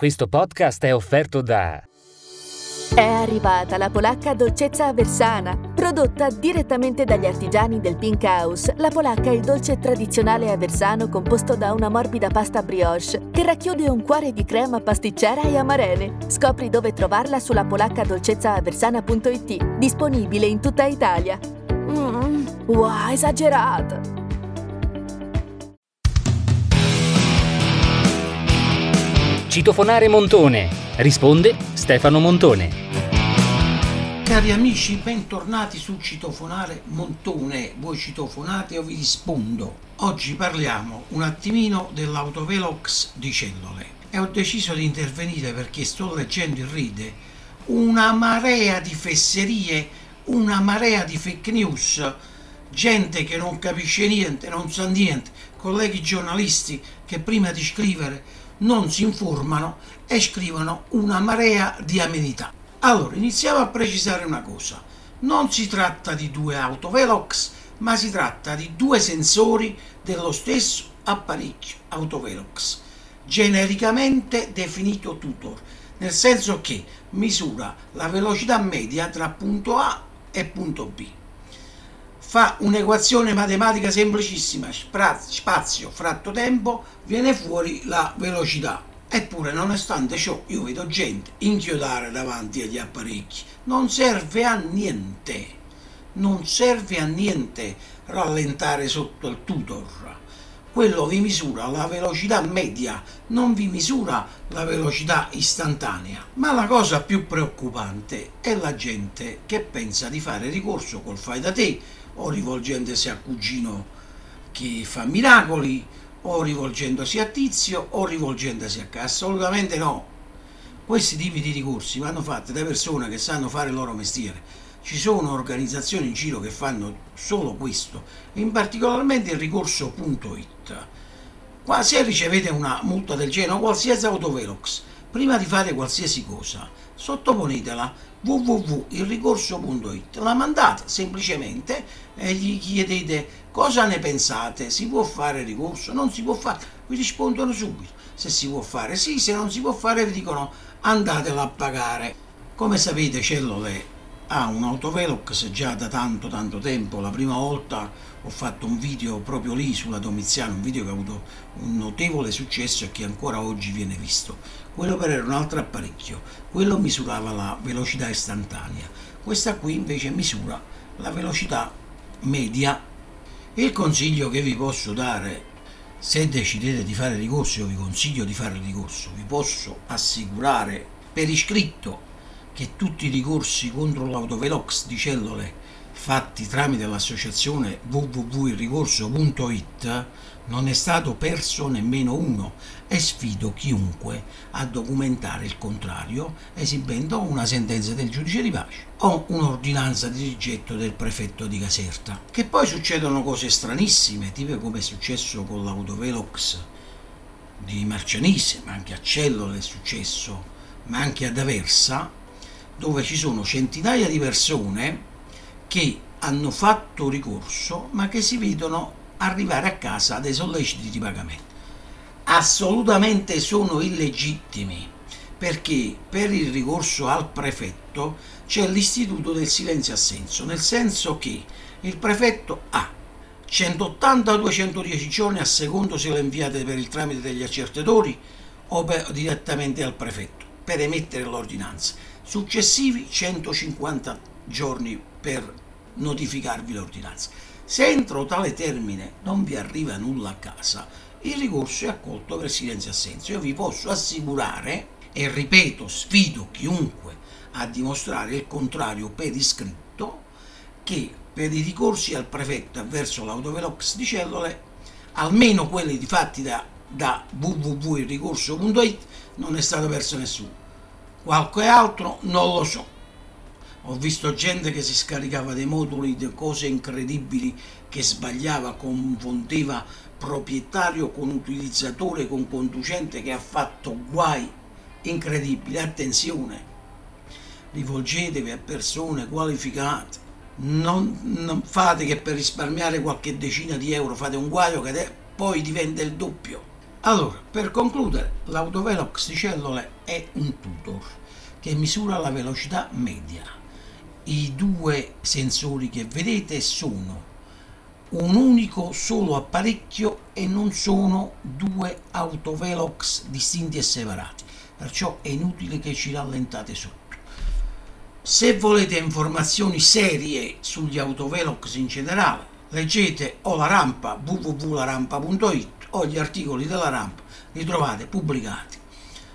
Questo podcast è offerto da... È arrivata la polacca dolcezza aversana, prodotta direttamente dagli artigiani del Pink House. La polacca è il dolce tradizionale aversano composto da una morbida pasta brioche che racchiude un cuore di crema pasticcera e amarene. Scopri dove trovarla sulla polaccadolcezzaaversana.it, disponibile in tutta Italia. Mmm, wow, esagerato! Citofonare Montone. Risponde Stefano Montone. Cari amici, bentornati su Citofonare Montone. Voi citofonate o vi rispondo? Oggi parliamo un attimino dell'autovelox di cellule. E ho deciso di intervenire perché sto leggendo in ride una marea di fesserie, una marea di fake news, gente che non capisce niente, non sa niente, colleghi giornalisti che prima di scrivere non si informano e scrivono una marea di amenità. Allora, iniziamo a precisare una cosa. Non si tratta di due autovelox, ma si tratta di due sensori dello stesso apparecchio autovelox, genericamente definito tutor, nel senso che misura la velocità media tra punto A e punto B fa un'equazione matematica semplicissima, spazio fratto tempo, viene fuori la velocità. Eppure, nonostante ciò, io vedo gente inchiodare davanti agli apparecchi. Non serve a niente. Non serve a niente rallentare sotto il tutor. Quello vi misura la velocità media, non vi misura la velocità istantanea. Ma la cosa più preoccupante è la gente che pensa di fare ricorso col fai da te o rivolgendosi a cugino che fa miracoli, o rivolgendosi a tizio, o rivolgendosi a casa. Assolutamente no. Questi tipi di ricorsi vanno fatti da persone che sanno fare il loro mestiere. Ci sono organizzazioni in giro che fanno solo questo, in particolarmente il ricorso.it. Qua se ricevete una multa del genere o qualsiasi autovelox, prima di fare qualsiasi cosa, sottoponetela www.ilricorso.it la mandate semplicemente e gli chiedete cosa ne pensate. Si può fare ricorso? Non si può fare vi rispondono subito. Se si può fare sì se non si può fare vi dicono andatela a pagare. Come sapete Cellule ha un autovelox già da tanto tanto tempo. La prima volta ho fatto un video proprio lì sulla Domiziano un video che ha avuto un notevole successo e che ancora oggi viene visto. Quello per era un altro apparecchio. Quello misurava la velocità istantanea. Questa qui invece misura la velocità media. Il consiglio che vi posso dare se decidete di fare ricorso io vi consiglio di fare ricorso. Vi posso assicurare per iscritto che tutti i ricorsi contro l'autovelox di cellule fatti tramite l'associazione www.ricorso.it non è stato perso nemmeno uno e sfido chiunque a documentare il contrario esibendo una sentenza del giudice di pace o un'ordinanza di rigetto del prefetto di Caserta. Che poi succedono cose stranissime, tipo come è successo con l'autovelox di Marcianise, ma anche a Cellule è successo, ma anche ad Aversa, dove ci sono centinaia di persone che hanno fatto ricorso ma che si vedono arrivare a casa dei solleciti di pagamento. Assolutamente sono illegittimi perché per il ricorso al prefetto c'è l'istituto del silenzio assenso, nel senso che il prefetto ha 180-210 giorni a secondo se lo inviate per il tramite degli accertatori o per, direttamente al prefetto per emettere l'ordinanza successivi 150 giorni per notificarvi l'ordinanza. Se entro tale termine non vi arriva nulla a casa, il ricorso è accolto per silenzio assenso. Io vi posso assicurare, e ripeto, sfido chiunque a dimostrare il contrario per iscritto, che per i ricorsi al prefetto verso l'autovelox di cellule, almeno quelli di fatti da, da www.ricorso.it, non è stato perso nessuno. Qualche altro non lo so. Ho visto gente che si scaricava dei moduli di cose incredibili che sbagliava, confondeva proprietario con utilizzatore, con conducente che ha fatto guai incredibili. Attenzione, rivolgetevi a persone qualificate. Non, non, fate che per risparmiare qualche decina di euro fate un guaio che poi diventa il doppio. Allora, per concludere, l'autovelox di cellule è un tutor che misura la velocità media. I due sensori che vedete sono un unico solo apparecchio e non sono due autovelox distinti e separati, perciò è inutile che ci rallentate sotto. Se volete informazioni serie sugli autovelox in generale, leggete o la rampa www.larampa.it o gli articoli della rampa, li trovate pubblicati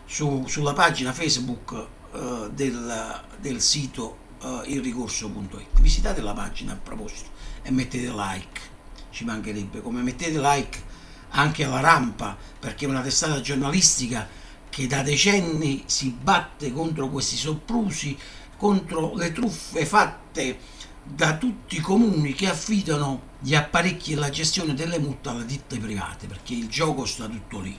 su, sulla pagina Facebook eh, del, del, sito eh, ilricorso.it. Visitate la pagina a proposito e mettete like, ci mancherebbe, come mettete like anche alla rampa, perché è una testata giornalistica che da decenni si batte contro questi soprusi, contro le truffe fatte da tutti i comuni che affidano gli apparecchi e la gestione delle multe alle ditte private, perché il gioco sta tutto lì.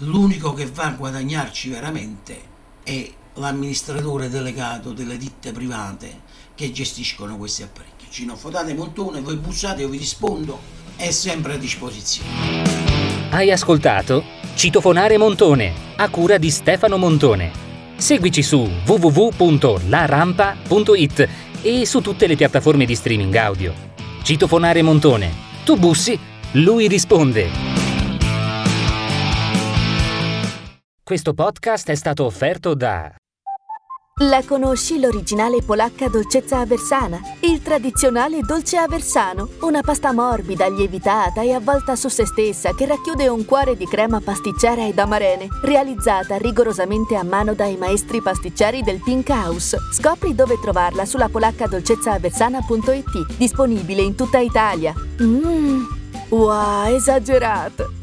L'unico che va a guadagnarci veramente è l'amministratore delegato delle ditte private che gestiscono questi apparecchi. Cino Fotate Montone, voi bussate, io vi rispondo, è sempre a disposizione. Hai ascoltato Citofonare Montone, a cura di Stefano Montone. Seguici su www.larampa.it e su tutte le piattaforme di streaming audio. Citofonare Montone. Tu bussi, lui risponde. Questo podcast è stato offerto da la conosci l'originale polacca dolcezza aversana? Il tradizionale dolce aversano, una pasta morbida, lievitata e avvolta su se stessa che racchiude un cuore di crema pasticcera ed amarene, realizzata rigorosamente a mano dai maestri pasticceri del Pink House. Scopri dove trovarla sulla polaccadolcezzaaversana.it, disponibile in tutta Italia. Mmm, wow, esagerato!